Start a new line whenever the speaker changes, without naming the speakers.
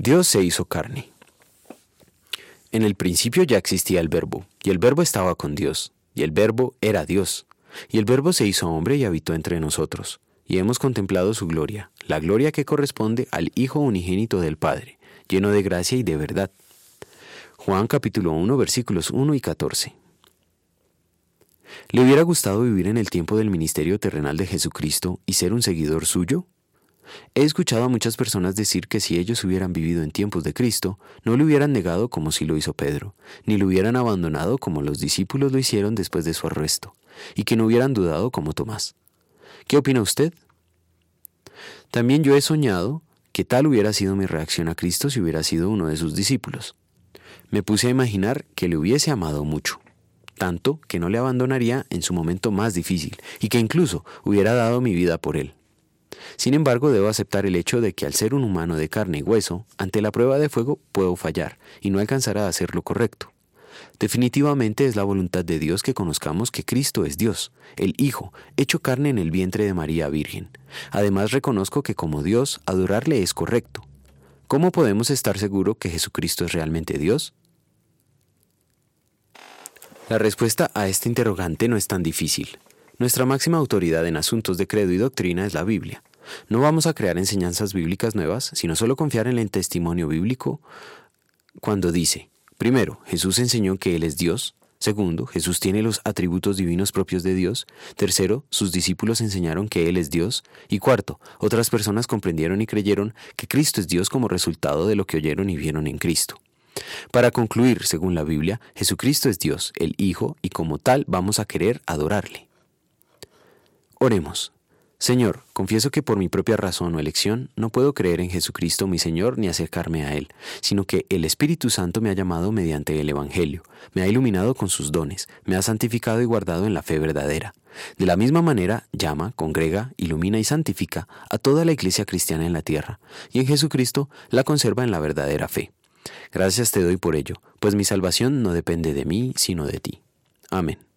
Dios se hizo carne. En el principio ya existía el verbo, y el verbo estaba con Dios, y el verbo era Dios, y el verbo se hizo hombre y habitó entre nosotros, y hemos contemplado su gloria, la gloria que corresponde al Hijo unigénito del Padre, lleno de gracia y de verdad. Juan capítulo 1 versículos 1 y 14. ¿Le hubiera gustado vivir en el tiempo del ministerio terrenal de Jesucristo y ser un seguidor suyo? He escuchado a muchas personas decir que si ellos hubieran vivido en tiempos de Cristo, no le hubieran negado como si lo hizo Pedro, ni lo hubieran abandonado como los discípulos lo hicieron después de su arresto, y que no hubieran dudado como Tomás. ¿Qué opina usted? También yo he soñado que tal hubiera sido mi reacción a Cristo si hubiera sido uno de sus discípulos. Me puse a imaginar que le hubiese amado mucho, tanto que no le abandonaría en su momento más difícil, y que incluso hubiera dado mi vida por él. Sin embargo, debo aceptar el hecho de que al ser un humano de carne y hueso, ante la prueba de fuego puedo fallar y no alcanzar a hacer lo correcto. Definitivamente es la voluntad de Dios que conozcamos que Cristo es Dios, el Hijo, hecho carne en el vientre de María Virgen. Además reconozco que como Dios, adorarle es correcto. ¿Cómo podemos estar seguros que Jesucristo es realmente Dios? La respuesta a este interrogante no es tan difícil. Nuestra máxima autoridad en asuntos de credo y doctrina es la Biblia. No vamos a crear enseñanzas bíblicas nuevas, sino solo confiar en el testimonio bíblico cuando dice, primero, Jesús enseñó que Él es Dios, segundo, Jesús tiene los atributos divinos propios de Dios, tercero, sus discípulos enseñaron que Él es Dios, y cuarto, otras personas comprendieron y creyeron que Cristo es Dios como resultado de lo que oyeron y vieron en Cristo. Para concluir, según la Biblia, Jesucristo es Dios, el Hijo, y como tal vamos a querer adorarle. Oremos. Señor, confieso que por mi propia razón o elección no puedo creer en Jesucristo mi Señor ni acercarme a Él, sino que el Espíritu Santo me ha llamado mediante el Evangelio, me ha iluminado con sus dones, me ha santificado y guardado en la fe verdadera. De la misma manera, llama, congrega, ilumina y santifica a toda la iglesia cristiana en la tierra, y en Jesucristo la conserva en la verdadera fe. Gracias te doy por ello, pues mi salvación no depende de mí, sino de ti. Amén.